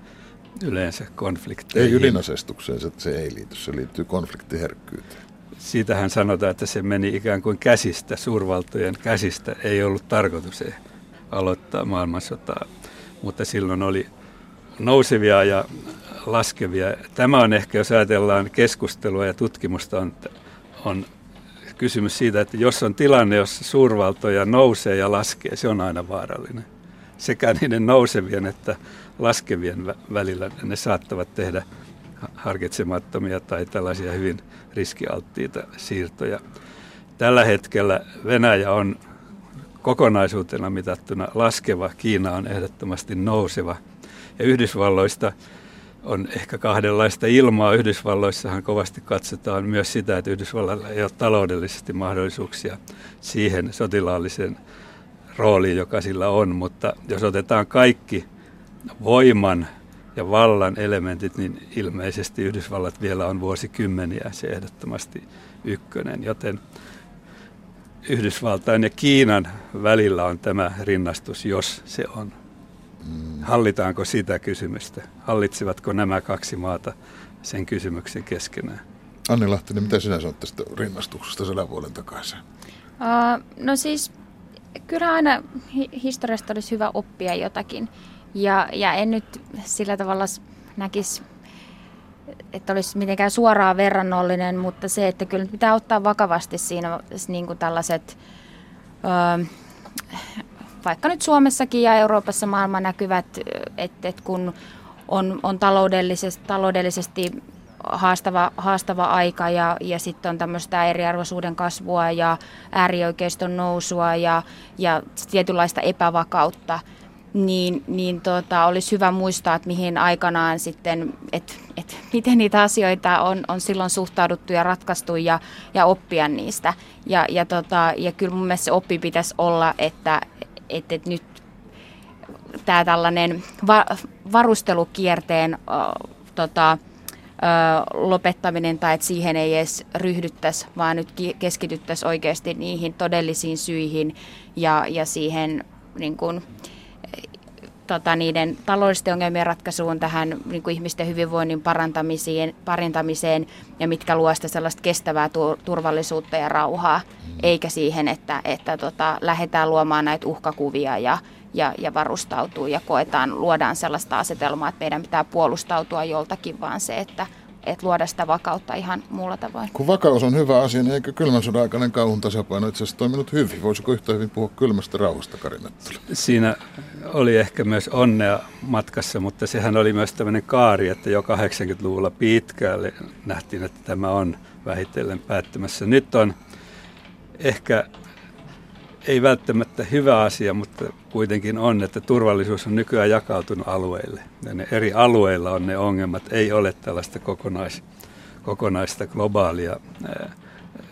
yleensä konflikteihin. Ei ydinaseistukseen, se, se ei liity, se liittyy konfliktiherkkyyteen. Siitähän sanotaan, että se meni ikään kuin käsistä, suurvaltojen käsistä. Ei ollut tarkoitus aloittaa maailmansotaa, mutta silloin oli nousevia ja laskevia. Tämä on ehkä, jos ajatellaan keskustelua ja tutkimusta, on, on kysymys siitä, että jos on tilanne, jossa suurvaltoja nousee ja laskee, se on aina vaarallinen. Sekä niiden nousevien että laskevien välillä ne saattavat tehdä harkitsemattomia tai tällaisia hyvin riskialttiita siirtoja. Tällä hetkellä Venäjä on kokonaisuutena mitattuna laskeva, Kiina on ehdottomasti nouseva. Ja Yhdysvalloista on ehkä kahdenlaista ilmaa. Yhdysvalloissahan kovasti katsotaan myös sitä, että Yhdysvalloilla ei ole taloudellisesti mahdollisuuksia siihen sotilaalliseen rooliin, joka sillä on. Mutta jos otetaan kaikki voiman ja vallan elementit, niin ilmeisesti Yhdysvallat vielä on vuosikymmeniä se ehdottomasti ykkönen, joten Yhdysvaltain ja Kiinan välillä on tämä rinnastus, jos se on. Hallitaanko sitä kysymystä? Hallitsevatko nämä kaksi maata sen kysymyksen keskenään? Anni Lahtinen, mitä sinä sanot tästä rinnastuksesta sadan vuoden takaisin? Uh, no siis kyllä aina historiasta olisi hyvä oppia jotakin. Ja, ja en nyt sillä tavalla näkisi, että olisi mitenkään suoraan verrannollinen, mutta se, että kyllä pitää ottaa vakavasti siinä niin kuin tällaiset, öö, vaikka nyt Suomessakin ja Euroopassa maailman näkyvät, että, että kun on, on taloudellisesti, taloudellisesti haastava, haastava aika ja, ja sitten on tämmöistä eriarvoisuuden kasvua ja äärioikeiston nousua ja, ja tietynlaista epävakautta – niin, niin tota, olisi hyvä muistaa, että mihin aikanaan sitten, että et miten niitä asioita on, on silloin suhtauduttu ja ratkaistu ja, ja oppia niistä. Ja, ja, tota, ja kyllä mun mielestä se oppi pitäisi olla, että et, et nyt tämä tällainen va, varustelukierteen äh, tota, äh, lopettaminen tai että siihen ei edes ryhdyttäisi, vaan nyt keskityttäisiin oikeasti niihin todellisiin syihin ja, ja siihen niin kuin, tota, niiden taloudellisten ongelmien ratkaisuun, tähän niin kuin ihmisten hyvinvoinnin parantamiseen, parantamiseen ja mitkä luo sitä sellaista kestävää tu- turvallisuutta ja rauhaa, eikä siihen, että, että tota, lähdetään luomaan näitä uhkakuvia ja, ja, ja varustautuu ja koetaan, luodaan sellaista asetelmaa, että meidän pitää puolustautua joltakin, vaan se, että että luoda sitä vakautta ihan muulla tavoin. Kun vakaus on hyvä asia, niin eikö kylmän sodan aikainen kauhun tasapaino itse asiassa toiminut hyvin? Voisiko yhtä hyvin puhua kylmästä rauhasta, Karinettila? Siinä oli ehkä myös onnea matkassa, mutta sehän oli myös tämmöinen kaari, että jo 80-luvulla pitkälle nähtiin, että tämä on vähitellen päättymässä. Nyt on ehkä ei välttämättä hyvä asia, mutta kuitenkin on, että turvallisuus on nykyään jakautunut alueille. Ja ne eri alueilla on ne ongelmat. Ei ole tällaista kokonais, kokonaista globaalia ää,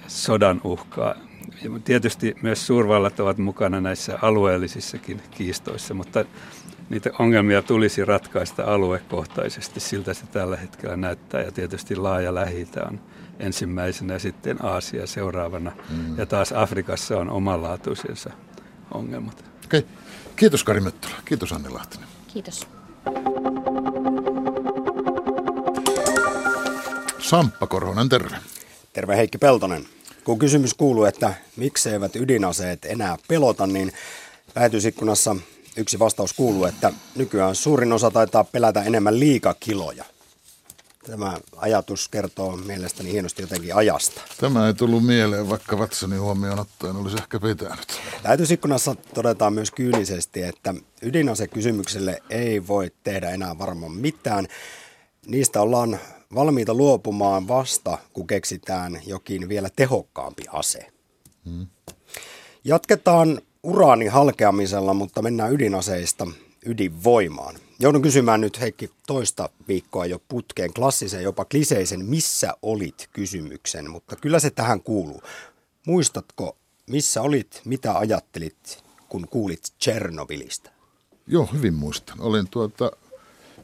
sodan uhkaa. Ja tietysti myös suurvallat ovat mukana näissä alueellisissakin kiistoissa, mutta niitä ongelmia tulisi ratkaista aluekohtaisesti. Siltä se tällä hetkellä näyttää. Ja tietysti laaja lähi on ensimmäisenä, sitten Aasia seuraavana. Mm. Ja taas Afrikassa on omanlaatuisensa ongelmat. Okei. Okay. Kiitos Kari Möttölä. Kiitos Anni Lahtinen. Kiitos. Samppa Korhonen, terve. Terve Heikki Peltonen. Kun kysymys kuuluu, että mikseivät ydinaseet enää pelota, niin lähetysikkunassa yksi vastaus kuuluu, että nykyään suurin osa taitaa pelätä enemmän liikakiloja. Tämä ajatus kertoo mielestäni hienosti jotenkin ajasta. Tämä ei tullut mieleen, vaikka vatsani huomioon ottaen olisi ehkä pitänyt. Lähetysikkunassa todetaan myös kyynisesti, että ydinasekysymykselle ei voi tehdä enää varmaan mitään. Niistä ollaan valmiita luopumaan vasta, kun keksitään jokin vielä tehokkaampi ase. Hmm. Jatketaan uraani halkeamisella, mutta mennään ydinaseista ydinvoimaan. Joudun kysymään nyt Heikki toista viikkoa jo putkeen klassisen, jopa kliseisen, missä olit kysymyksen, mutta kyllä se tähän kuuluu. Muistatko, missä olit, mitä ajattelit, kun kuulit Tchernobylistä? Joo, hyvin muistan. Olin tuota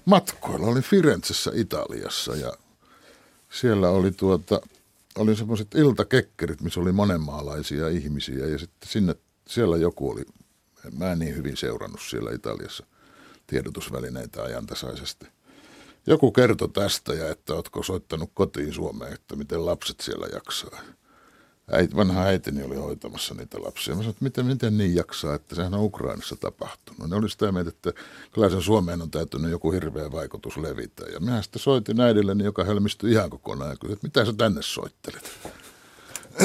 matkoilla, olin Firenzessä Italiassa ja siellä oli tuota, oli semmoiset iltakekkerit, missä oli monenmaalaisia ihmisiä ja sitten sinne, siellä joku oli, mä en niin hyvin seurannut siellä Italiassa tiedotusvälineitä ajantasaisesti. Joku kertoi tästä ja että ootko soittanut kotiin Suomeen, että miten lapset siellä jaksaa. Äit, vanha äitini oli hoitamassa niitä lapsia. Mä sanoin, että miten, miten niin jaksaa, että sehän on Ukrainassa tapahtunut. Ne oli sitä mieltä, että kyllä sen Suomeen on täytynyt joku hirveä vaikutus levitä. Ja minä sitten soitin äidilleni, joka helmistyi ihan kokonaan ja kysyi, että mitä sä tänne soittelet?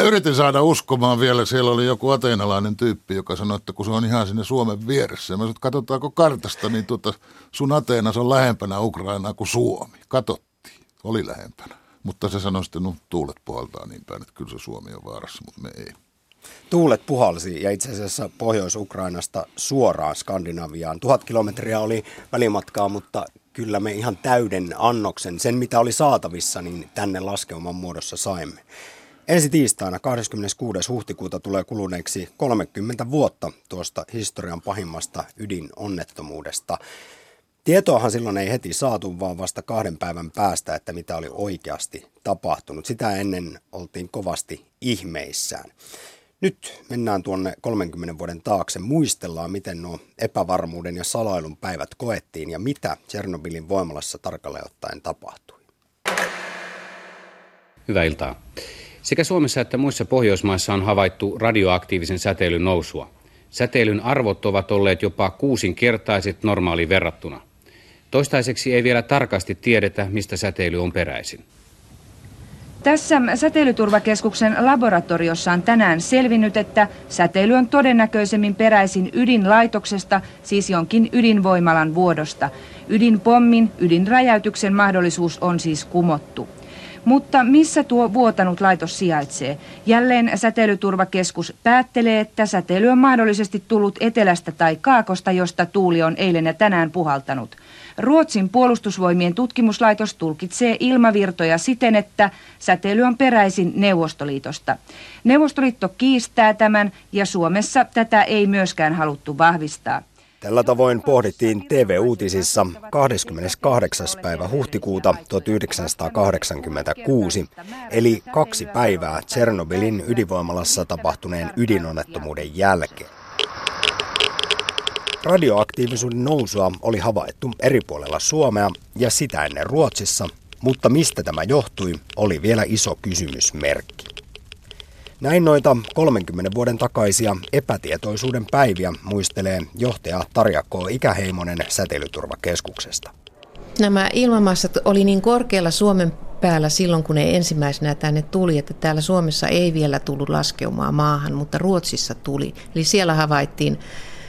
Yritin saada uskomaan vielä, siellä oli joku ateenalainen tyyppi, joka sanoi, että kun se on ihan sinne Suomen vieressä. Ja mä sanoin, että katsotaanko kartasta, niin tuota, sun Ateenas on lähempänä Ukrainaa kuin Suomi. Katottiin, oli lähempänä. Mutta se sanoi sitten, no tuulet puhaltaa niin päin, että kyllä se Suomi on vaarassa, mutta me ei. Tuulet puhalsi ja itse asiassa Pohjois-Ukrainasta suoraan Skandinaviaan. Tuhat kilometriä oli välimatkaa, mutta kyllä me ihan täyden annoksen, sen mitä oli saatavissa, niin tänne laskeuman muodossa saimme. Ensi tiistaina 26. huhtikuuta tulee kuluneeksi 30 vuotta tuosta historian pahimmasta ydinonnettomuudesta. Tietoahan silloin ei heti saatu, vaan vasta kahden päivän päästä, että mitä oli oikeasti tapahtunut. Sitä ennen oltiin kovasti ihmeissään. Nyt mennään tuonne 30 vuoden taakse, muistellaan miten nuo epävarmuuden ja salailun päivät koettiin ja mitä Tchernobylin voimalassa tarkalleen ottaen tapahtui. Hyvää iltaa. Sekä Suomessa että muissa Pohjoismaissa on havaittu radioaktiivisen säteilyn nousua. Säteilyn arvot ovat olleet jopa kuusinkertaiset normaaliin verrattuna. Toistaiseksi ei vielä tarkasti tiedetä, mistä säteily on peräisin. Tässä säteilyturvakeskuksen laboratoriossa on tänään selvinnyt, että säteily on todennäköisemmin peräisin ydinlaitoksesta, siis jonkin ydinvoimalan vuodosta. Ydinpommin, ydinräjäytyksen mahdollisuus on siis kumottu. Mutta missä tuo vuotanut laitos sijaitsee? Jälleen säteilyturvakeskus päättelee, että säteily on mahdollisesti tullut etelästä tai kaakosta, josta tuuli on eilen ja tänään puhaltanut. Ruotsin puolustusvoimien tutkimuslaitos tulkitsee ilmavirtoja siten, että säteily on peräisin Neuvostoliitosta. Neuvostoliitto kiistää tämän ja Suomessa tätä ei myöskään haluttu vahvistaa. Tällä tavoin pohdittiin TV-uutisissa 28. päivä huhtikuuta 1986, eli kaksi päivää Tsernobylin ydinvoimalassa tapahtuneen ydinonnettomuuden jälkeen. Radioaktiivisuuden nousua oli havaittu eri puolella Suomea ja sitä ennen Ruotsissa, mutta mistä tämä johtui, oli vielä iso kysymysmerkki. Näin noita 30 vuoden takaisia epätietoisuuden päiviä muistelee johtaja Tarja K. Ikäheimonen säteilyturvakeskuksesta. Nämä ilmamassat oli niin korkealla Suomen päällä silloin, kun ne ensimmäisenä tänne tuli, että täällä Suomessa ei vielä tullut laskeumaan maahan, mutta Ruotsissa tuli. Eli siellä havaittiin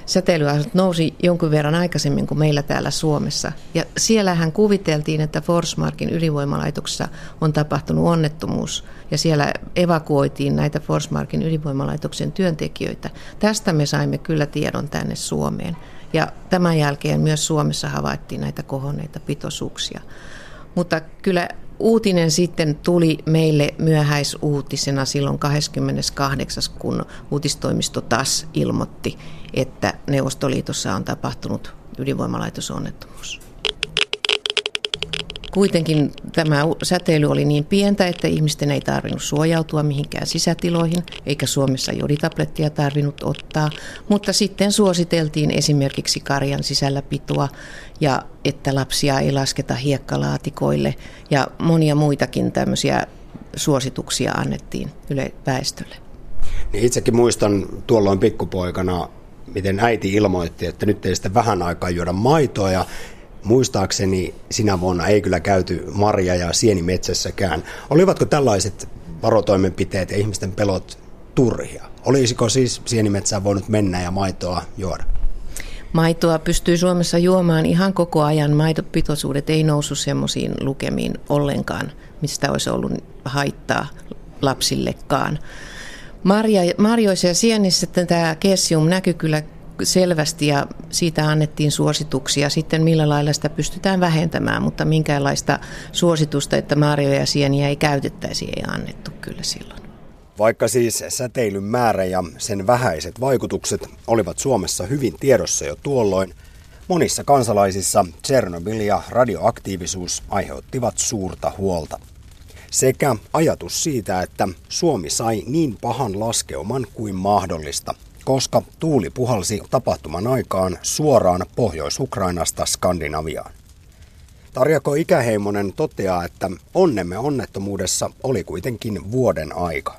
säteilyasut nousi jonkun verran aikaisemmin kuin meillä täällä Suomessa. Ja siellähän kuviteltiin, että Forsmarkin ydinvoimalaitoksessa on tapahtunut onnettomuus ja siellä evakuoitiin näitä Forsmarkin ydinvoimalaitoksen työntekijöitä. Tästä me saimme kyllä tiedon tänne Suomeen. Ja tämän jälkeen myös Suomessa havaittiin näitä kohonneita pitoisuuksia. Mutta kyllä uutinen sitten tuli meille myöhäisuutisena silloin 28. kun uutistoimisto taas ilmoitti, että Neuvostoliitossa on tapahtunut ydinvoimalaitosonnettomuus. Kuitenkin tämä säteily oli niin pientä, että ihmisten ei tarvinnut suojautua mihinkään sisätiloihin, eikä Suomessa joditablettia tarvinnut ottaa. Mutta sitten suositeltiin esimerkiksi karjan sisällä pitoa ja että lapsia ei lasketa hiekkalaatikoille ja monia muitakin tämmöisiä suosituksia annettiin yle väestölle. Niin itsekin muistan tuolloin pikkupoikana, miten äiti ilmoitti, että nyt ei sitten vähän aikaa juoda maitoa ja muistaakseni sinä vuonna ei kyllä käyty marja- ja sienimetsässäkään. Olivatko tällaiset varotoimenpiteet ja ihmisten pelot turhia? Olisiko siis sienimetsään voinut mennä ja maitoa juoda? Maitoa pystyy Suomessa juomaan ihan koko ajan. Maitopitoisuudet ei nousu semmoisiin lukemiin ollenkaan, mistä olisi ollut haittaa lapsillekaan. Marja, marjoissa ja sienissä tämä kesium näkyy kyllä selvästi ja siitä annettiin suosituksia sitten millä lailla sitä pystytään vähentämään, mutta minkäänlaista suositusta, että marjoja ja sieniä ei käytettäisi, ei annettu kyllä silloin. Vaikka siis säteilyn määrä ja sen vähäiset vaikutukset olivat Suomessa hyvin tiedossa jo tuolloin, monissa kansalaisissa Tsernobyl ja radioaktiivisuus aiheuttivat suurta huolta. Sekä ajatus siitä, että Suomi sai niin pahan laskeuman kuin mahdollista, koska tuuli puhalsi tapahtuman aikaan suoraan Pohjois-Ukrainasta Skandinaviaan. Tarjako Ikäheimonen toteaa, että onnemme onnettomuudessa oli kuitenkin vuoden aika.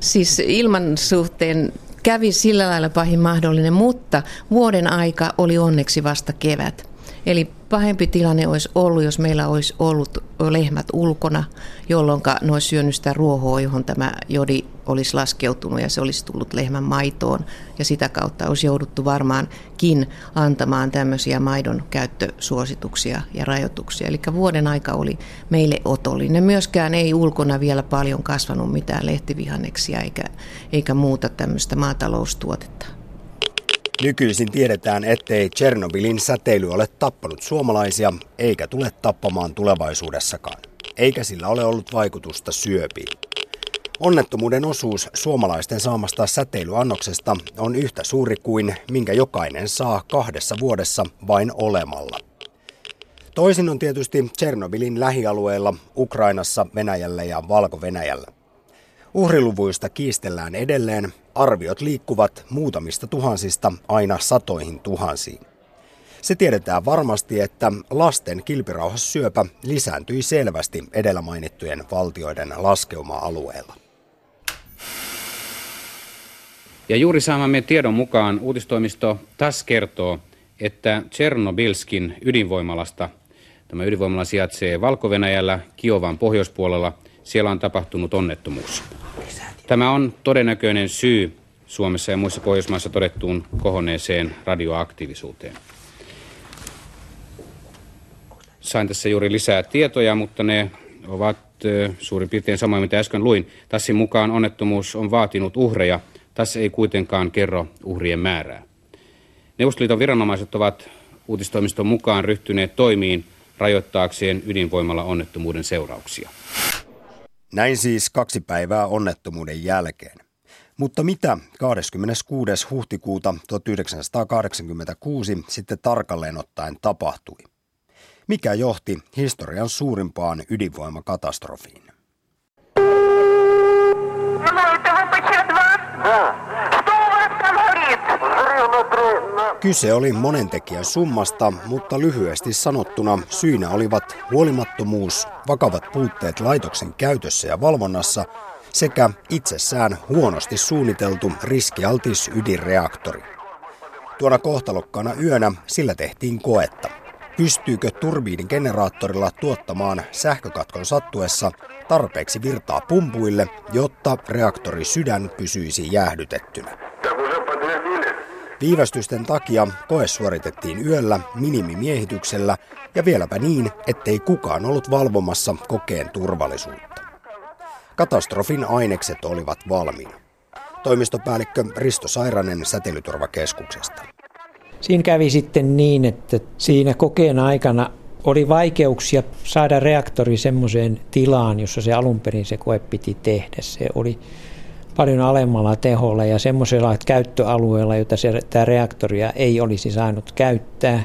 Siis ilman suhteen kävi sillä lailla pahin mahdollinen, mutta vuoden aika oli onneksi vasta kevät. Eli pahempi tilanne olisi ollut, jos meillä olisi ollut lehmät ulkona, jolloin ne olisi syönyt sitä ruohoa, johon tämä jodi olisi laskeutunut ja se olisi tullut lehmän maitoon. Ja sitä kautta olisi jouduttu varmaankin antamaan tämmöisiä maidon käyttösuosituksia ja rajoituksia. Eli vuoden aika oli meille otollinen. Myöskään ei ulkona vielä paljon kasvanut mitään lehtivihanneksia eikä, eikä muuta tämmöistä maataloustuotetta. Nykyisin tiedetään, ettei Tchernobylin säteily ole tappanut suomalaisia eikä tule tappamaan tulevaisuudessakaan. Eikä sillä ole ollut vaikutusta syöpiin. Onnettomuuden osuus suomalaisten saamasta säteilyannoksesta on yhtä suuri kuin minkä jokainen saa kahdessa vuodessa vain olemalla. Toisin on tietysti Tchernobylin lähialueilla, Ukrainassa, Venäjällä ja Valko-Venäjällä. Uhriluvuista kiistellään edelleen, arviot liikkuvat muutamista tuhansista aina satoihin tuhansiin. Se tiedetään varmasti, että lasten kilpirauhassyöpä lisääntyi selvästi edellä mainittujen valtioiden laskeuma-alueella. Ja juuri saamamme tiedon mukaan uutistoimisto TAS kertoo, että Tchernobylskin ydinvoimalasta, tämä ydinvoimala sijaitsee valko Kiovan pohjoispuolella, siellä on tapahtunut onnettomuus. Tämä on todennäköinen syy Suomessa ja muissa Pohjoismaissa todettuun kohonneeseen radioaktiivisuuteen. Sain tässä juuri lisää tietoja, mutta ne ovat suurin piirtein samoin, mitä äsken luin. Tassin mukaan onnettomuus on vaatinut uhreja. Tässä ei kuitenkaan kerro uhrien määrää. Neuvostoliiton viranomaiset ovat uutistoimiston mukaan ryhtyneet toimiin rajoittaakseen ydinvoimalla onnettomuuden seurauksia. Näin siis kaksi päivää onnettomuuden jälkeen. Mutta mitä 26. huhtikuuta 1986 sitten tarkalleen ottaen tapahtui? Mikä johti historian suurimpaan ydinvoimakatastrofiin? Kyse oli monentekijän summasta, mutta lyhyesti sanottuna syynä olivat huolimattomuus, vakavat puutteet laitoksen käytössä ja valvonnassa sekä itsessään huonosti suunniteltu riskialtis ydinreaktori. Tuona kohtalokkaana yönä sillä tehtiin koetta. Pystyykö turbiinin generaattorilla tuottamaan sähkökatkon sattuessa tarpeeksi virtaa pumpuille, jotta reaktori sydän pysyisi jäähdytettynä? Viivästysten takia koe suoritettiin yöllä minimimiehityksellä ja vieläpä niin, ettei kukaan ollut valvomassa kokeen turvallisuutta. Katastrofin ainekset olivat valmiina. Toimistopäällikkö Risto Sairanen säteilyturvakeskuksesta. Siinä kävi sitten niin, että siinä kokeen aikana oli vaikeuksia saada reaktori semmoiseen tilaan, jossa se alun perin se koe piti tehdä. Se oli paljon alemmalla teholla ja semmoisella käyttöalueella, jota se, tämä reaktoria ei olisi saanut käyttää.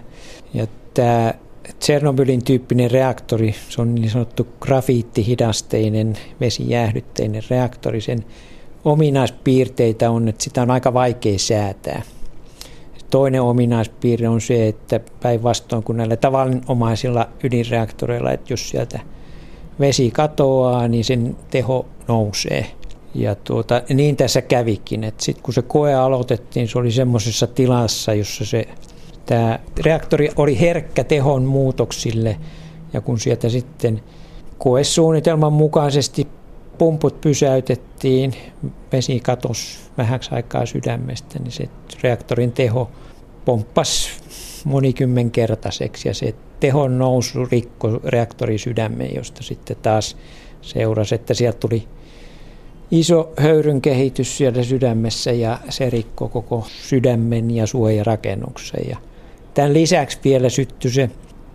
Ja tämä Tsernobylin tyyppinen reaktori, se on niin sanottu grafiittihidasteinen, vesijäähdytteinen reaktori. Sen ominaispiirteitä on, että sitä on aika vaikea säätää. Toinen ominaispiirre on se, että päinvastoin kuin näillä tavallinomaisilla ydinreaktoreilla, että jos sieltä vesi katoaa, niin sen teho nousee. Ja tuota, niin tässä kävikin, että sitten kun se koe aloitettiin, se oli semmoisessa tilassa, jossa se Tämä reaktori oli herkkä tehon muutoksille ja kun sieltä sitten koesuunnitelman mukaisesti pumput pysäytettiin, vesi katosi vähäksi aikaa sydämestä, niin se reaktorin teho pomppasi monikymmenkertaiseksi ja se tehon nousu rikko reaktorin sydämeen, josta sitten taas seurasi, että sieltä tuli iso höyryn kehitys siellä sydämessä ja se rikkoi koko sydämen ja suojarakennuksen. Ja Tämän lisäksi vielä syttyi se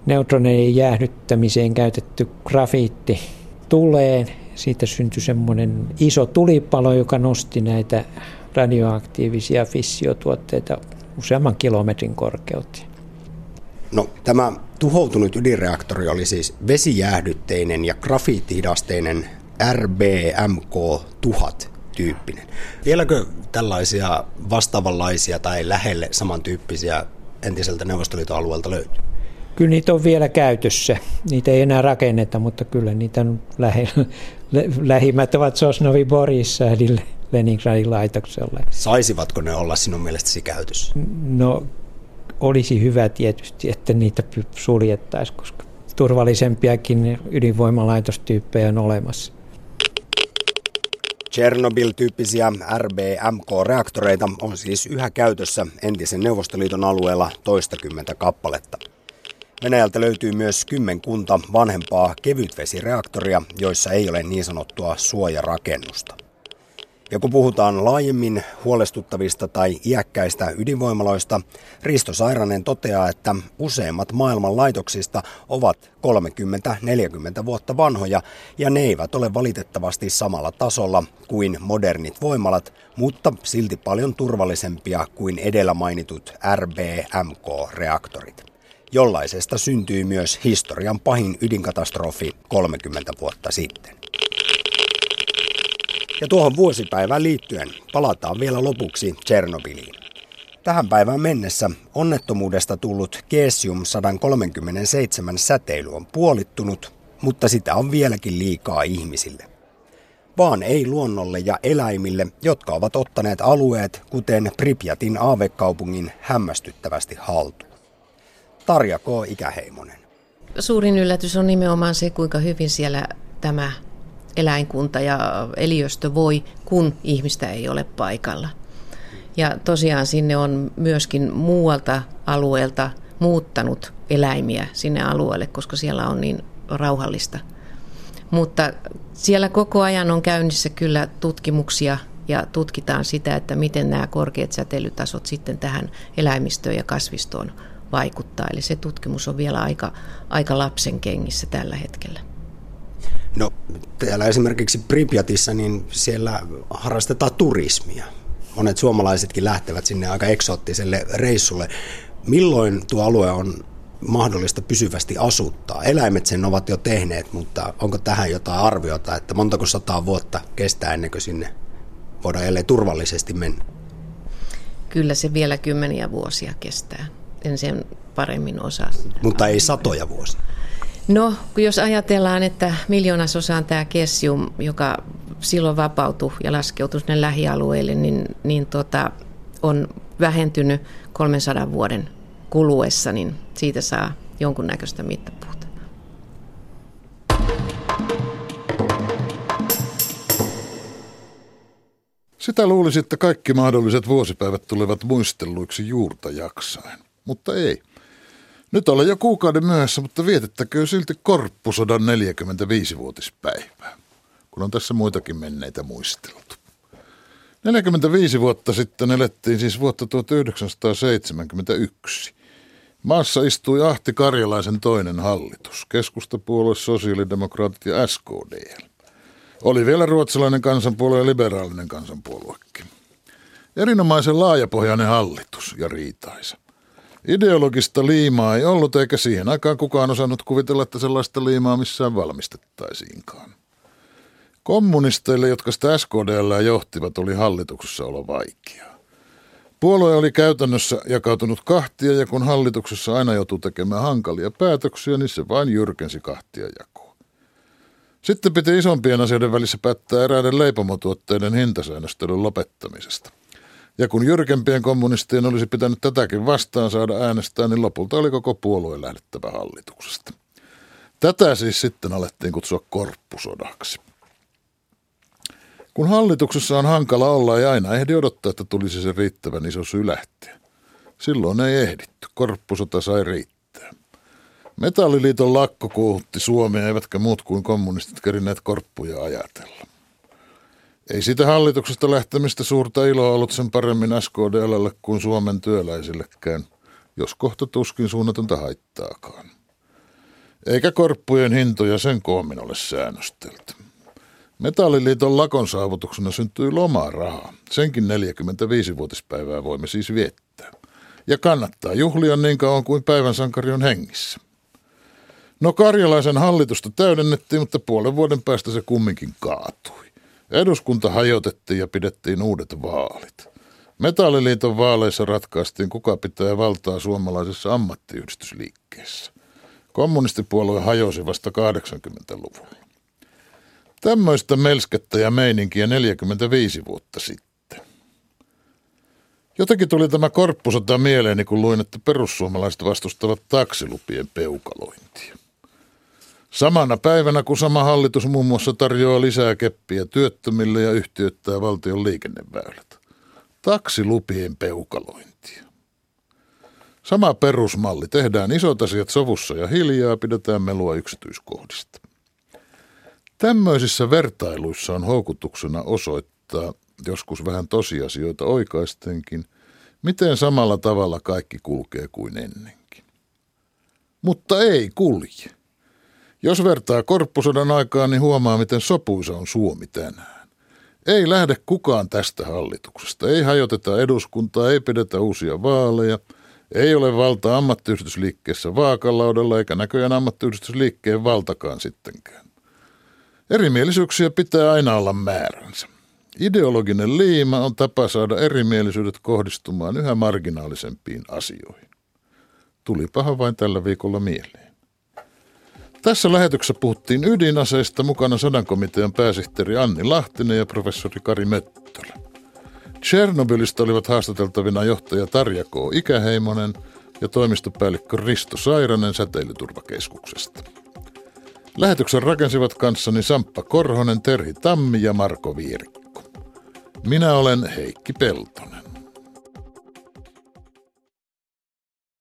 neutroneiden jäähdyttämiseen käytetty grafiitti tuleen. Siitä syntyi semmoinen iso tulipalo, joka nosti näitä radioaktiivisia fissiotuotteita useamman kilometrin korkeuteen. No, tämä tuhoutunut ydinreaktori oli siis vesijäähdytteinen ja grafiittihidasteinen RBMK-1000 tyyppinen. Vieläkö tällaisia vastaavanlaisia tai lähelle samantyyppisiä entiseltä Neuvostoliiton alueelta löytyy? Kyllä niitä on vielä käytössä. Niitä ei enää rakenneta, mutta kyllä niitä on lähellä. Lähimmät ovat Sosnovi Borissa eli Leningradin laitoksella. Saisivatko ne olla sinun mielestäsi käytössä? No olisi hyvä tietysti, että niitä suljettaisiin, koska turvallisempiakin ydinvoimalaitostyyppejä on olemassa. Chernobyl-tyyppisiä RBMK-reaktoreita on siis yhä käytössä entisen Neuvostoliiton alueella toistakymmentä kappaletta. Venäjältä löytyy myös kymmenkunta vanhempaa kevytvesireaktoria, joissa ei ole niin sanottua suojarakennusta. Ja kun puhutaan laajemmin huolestuttavista tai iäkkäistä ydinvoimaloista, Risto Sairanen toteaa, että useimmat maailman laitoksista ovat 30-40 vuotta vanhoja ja ne eivät ole valitettavasti samalla tasolla kuin modernit voimalat, mutta silti paljon turvallisempia kuin edellä mainitut RBMK-reaktorit. Jollaisesta syntyi myös historian pahin ydinkatastrofi 30 vuotta sitten. Ja tuohon vuosipäivään liittyen palataan vielä lopuksi Tchernobyliin. Tähän päivään mennessä onnettomuudesta tullut Cesium 137 säteily on puolittunut, mutta sitä on vieläkin liikaa ihmisille. Vaan ei luonnolle ja eläimille, jotka ovat ottaneet alueet, kuten Pripyatin aavekaupungin, hämmästyttävästi haltuun. Tarja K. Ikäheimonen. Suurin yllätys on nimenomaan se, kuinka hyvin siellä tämä eläinkunta ja eliöstö voi, kun ihmistä ei ole paikalla. Ja tosiaan sinne on myöskin muualta alueelta muuttanut eläimiä sinne alueelle, koska siellä on niin rauhallista. Mutta siellä koko ajan on käynnissä kyllä tutkimuksia ja tutkitaan sitä, että miten nämä korkeat säteilytasot sitten tähän eläimistöön ja kasvistoon vaikuttaa. Eli se tutkimus on vielä aika, aika lapsen kengissä tällä hetkellä. No täällä esimerkiksi Pripyatissa, niin siellä harrastetaan turismia. Monet suomalaisetkin lähtevät sinne aika eksoottiselle reissulle. Milloin tuo alue on mahdollista pysyvästi asuttaa? Eläimet sen ovat jo tehneet, mutta onko tähän jotain arviota, että montako sataa vuotta kestää ennen kuin sinne voidaan jälleen turvallisesti mennä? Kyllä se vielä kymmeniä vuosia kestää. En sen paremmin osaa. Mutta ei satoja vuosia. No, jos ajatellaan, että miljoonasosaan tämä kessium, joka silloin vapautui ja laskeutui sinne lähialueille, niin, niin tota, on vähentynyt 300 vuoden kuluessa, niin siitä saa jonkunnäköistä mittapuuta. Sitä luulisi, että kaikki mahdolliset vuosipäivät tulevat muistelluiksi juurta jaksain, mutta ei – nyt olen jo kuukauden myöhässä, mutta vietettäkö silti korppusodan 45-vuotispäivää, kun on tässä muitakin menneitä muisteltu. 45 vuotta sitten elettiin siis vuotta 1971. Maassa istui Ahti Karjalaisen toinen hallitus, keskustapuolue, sosiaalidemokraatit ja SKDL. Oli vielä ruotsalainen kansanpuolue ja liberaalinen kansanpuoluekin. Erinomaisen laajapohjainen hallitus ja riitaisa. Ideologista liimaa ei ollut eikä siihen aikaan kukaan osannut kuvitella, että sellaista liimaa missään valmistettaisiinkaan. Kommunisteille, jotka sitä SKDL johtivat, oli hallituksessa olla vaikeaa. Puolue oli käytännössä jakautunut kahtia ja kun hallituksessa aina joutuu tekemään hankalia päätöksiä, niin se vain jyrkensi kahtia jakoa. Sitten piti isompien asioiden välissä päättää eräiden leipomotuotteiden hintasäännöstelyn lopettamisesta. Ja kun jyrkempien kommunistien olisi pitänyt tätäkin vastaan saada äänestää, niin lopulta oli koko puolue lähdettävä hallituksesta. Tätä siis sitten alettiin kutsua korppusodaksi. Kun hallituksessa on hankala olla, ei aina ehdi odottaa, että tulisi se riittävän iso syy lähteä. Silloin ei ehditty. Korppusota sai riittää. Metalliliiton lakko kuuhutti Suomea, eivätkä muut kuin kommunistit kerineet korppuja ajatella. Ei siitä hallituksesta lähtemistä suurta iloa ollut sen paremmin SKDLlle kuin Suomen työläisillekään, jos kohta tuskin suunnatonta haittaakaan. Eikä korppujen hintoja sen koommin ole säännöstelty. Metalliliiton lakon saavutuksena syntyi lomaraha. Senkin 45-vuotispäivää voimme siis viettää. Ja kannattaa juhlia niin kauan kuin päivän sankari on hengissä. No karjalaisen hallitusta täydennettiin, mutta puolen vuoden päästä se kumminkin kaatui. Eduskunta hajotettiin ja pidettiin uudet vaalit. Metalliliiton vaaleissa ratkaistiin, kuka pitää valtaa suomalaisessa ammattiyhdistysliikkeessä. Kommunistipuolue hajosi vasta 80-luvulla. Tämmöistä melskettä ja meininkiä 45 vuotta sitten. Jotenkin tuli tämä korppusota mieleeni, kun luin, että perussuomalaiset vastustavat taksilupien peukalointia. Samana päivänä, kun sama hallitus muun muassa tarjoaa lisää keppiä työttömille ja yhtiöittää valtion liikenneväylät. Taksilupien peukalointia. Sama perusmalli. Tehdään isot asiat sovussa ja hiljaa, pidetään melua yksityiskohdista. Tämmöisissä vertailuissa on houkutuksena osoittaa, joskus vähän tosiasioita oikaistenkin, miten samalla tavalla kaikki kulkee kuin ennenkin. Mutta ei kulje. Jos vertaa korppusodan aikaan, niin huomaa, miten sopuisa on Suomi tänään. Ei lähde kukaan tästä hallituksesta. Ei hajoteta eduskuntaa, ei pidetä uusia vaaleja. Ei ole valta ammattiyhdistysliikkeessä vaakalaudalla, eikä näköjään ammattiyhdistysliikkeen valtakaan sittenkään. Erimielisyyksiä pitää aina olla määränsä. Ideologinen liima on tapa saada erimielisyydet kohdistumaan yhä marginaalisempiin asioihin. Tulipahan vain tällä viikolla mieleen. Tässä lähetyksessä puhuttiin ydinaseista mukana sodankomitean pääsihteeri Anni Lahtinen ja professori Kari Möttölä. Chernobylistä olivat haastateltavina johtaja Tarja K. Ikäheimonen ja toimistopäällikkö Risto Sairanen säteilyturvakeskuksesta. Lähetyksen rakensivat kanssani Samppa Korhonen, Terhi Tammi ja Marko Viirikko. Minä olen Heikki Peltonen.